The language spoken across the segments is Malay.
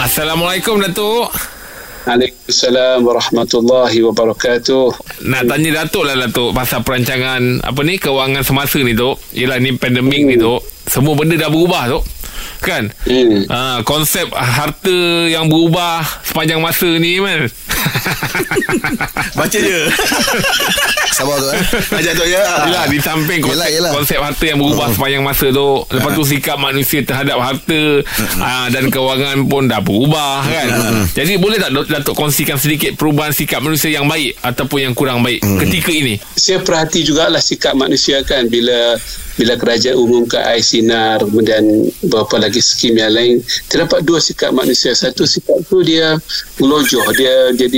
Assalamualaikum Datuk. Waalaikumsalam warahmatullahi wabarakatuh. Nak tanya Datuk lah Datuk pasal perancangan apa ni kewangan semasa ni Tok. Yelah ni pandemik ni Tok. Semua benda dah berubah Tok. Kan? Hmm. Ha, konsep harta yang berubah sepanjang masa ni kan. Baca je. Sabar tu eh. Ajak tu ya. Yelah di samping konsep, Yelah, yelah. konsep harta yang berubah sepanjang masa tu. Lepas tu sikap manusia terhadap harta. Aa, Dan kewangan pun dah berubah kan? Jadi boleh tak Datuk kongsikan sedikit perubahan sikap manusia yang baik Ataupun yang kurang baik ketika ini? Saya perhati jugalah sikap manusia kan? Bila bila kerajaan umumkan air sinar kemudian beberapa lagi skim yang lain terdapat dua sikap manusia. Satu sikap tu dia melojoh. Dia jadi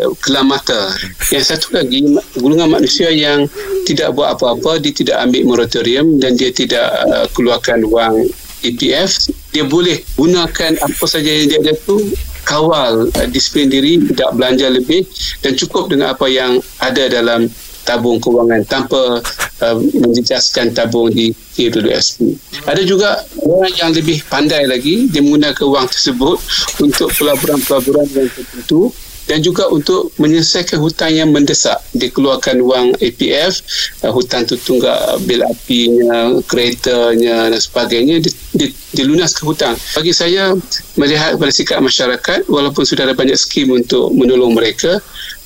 uh, kelam mata yang satu lagi golongan manusia yang tidak buat apa-apa dia tidak ambil moratorium dan dia tidak uh, keluarkan wang EPF dia boleh gunakan apa saja yang dia ada tu kawal uh, disiplin diri tidak belanja lebih dan cukup dengan apa yang ada dalam tabung kewangan tanpa uh, menjejaskan tabung di KWSP. Ada juga orang yang lebih pandai lagi dia menggunakan wang tersebut untuk pelaburan-pelaburan yang tertentu dan juga untuk menyelesaikan hutang yang mendesak. Dia keluarkan wang APF uh, hutang tu tunggak bil apinya keretanya dan sebagainya. Dia, dia, dia lunaskan hutang bagi saya melihat pada sikap masyarakat walaupun sudah ada banyak skim untuk menolong mereka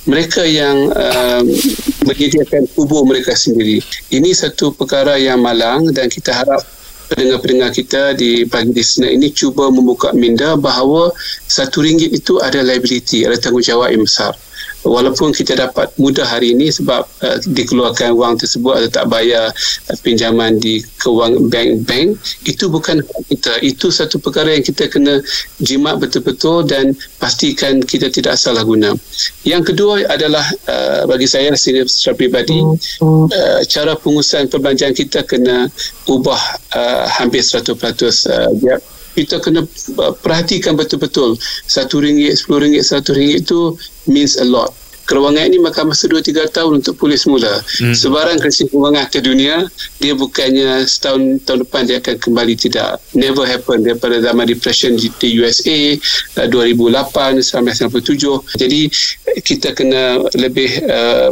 mereka yang uh, menyediakan kubur mereka sendiri. Ini satu perkara yang malang dan kita harap pendengar-pendengar kita di pagi di Senin ini cuba membuka minda bahawa satu ringgit itu ada liability, ada tanggungjawab yang besar. Walaupun kita dapat mudah hari ini sebab uh, dikeluarkan wang tersebut atau tak bayar uh, pinjaman di kewang bank-bank, itu bukan kita. Itu satu perkara yang kita kena jimat betul-betul dan pastikan kita tidak salah guna. Yang kedua adalah uh, bagi saya secara pribadi uh, cara pengurusan perbelanjaan kita kena ubah uh, hampir 100% uh, dia kita kena perhatikan betul-betul satu ringgit, sepuluh ringgit, satu ringgit itu means a lot. Kewangan ini makan masa 2-3 tahun untuk pulih semula. Hmm. Sebarang krisis kewangan ke dunia, dia bukannya setahun tahun depan dia akan kembali tidak. Never happen daripada zaman depression di, di USA uh, 2008 sampai 97. Jadi kita kena lebih uh,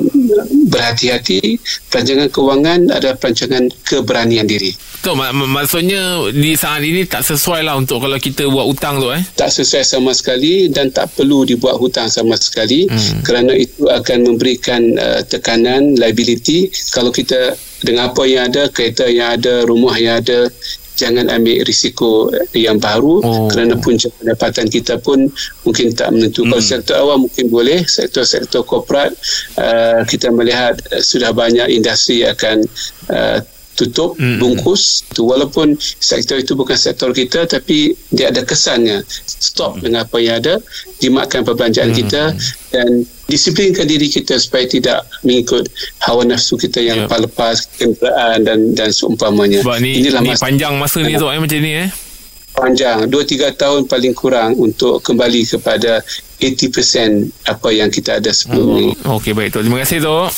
berhati-hati. Perancangan kewangan adalah perancangan keberanian diri. Mak- mak- maksudnya di saat ini tak sesuai lah untuk kalau kita buat hutang tu eh tak sesuai sama sekali dan tak perlu dibuat hutang sama sekali hmm. kerana itu akan memberikan uh, tekanan liability kalau kita dengan apa yang ada kereta yang ada rumah yang ada jangan ambil risiko yang baru Oh. kerana punca pendapatan kita pun mungkin tak menentu. Hmm. Kalau sektor awam mungkin boleh, sektor-sektor korporat uh, kita melihat uh, sudah banyak industri akan uh, tutup Mm-mm. bungkus tu. Walaupun sektor itu bukan sektor kita tapi dia ada kesannya. Stop dengan apa yang ada jimatkan perbelanjaan Mm. kita dan disiplinkan diri kita supaya tidak mengikut hawa nafsu kita yang Ya. lepas-lepas kenderaan dan dan seumpamanya. Sebab ni, inilah ni masa panjang masa ni eh macam ni eh? Panjang. 2-3 tahun paling kurang untuk kembali kepada 80% apa yang kita ada sebelum ni. Okey baik Tok. Terima kasih Tok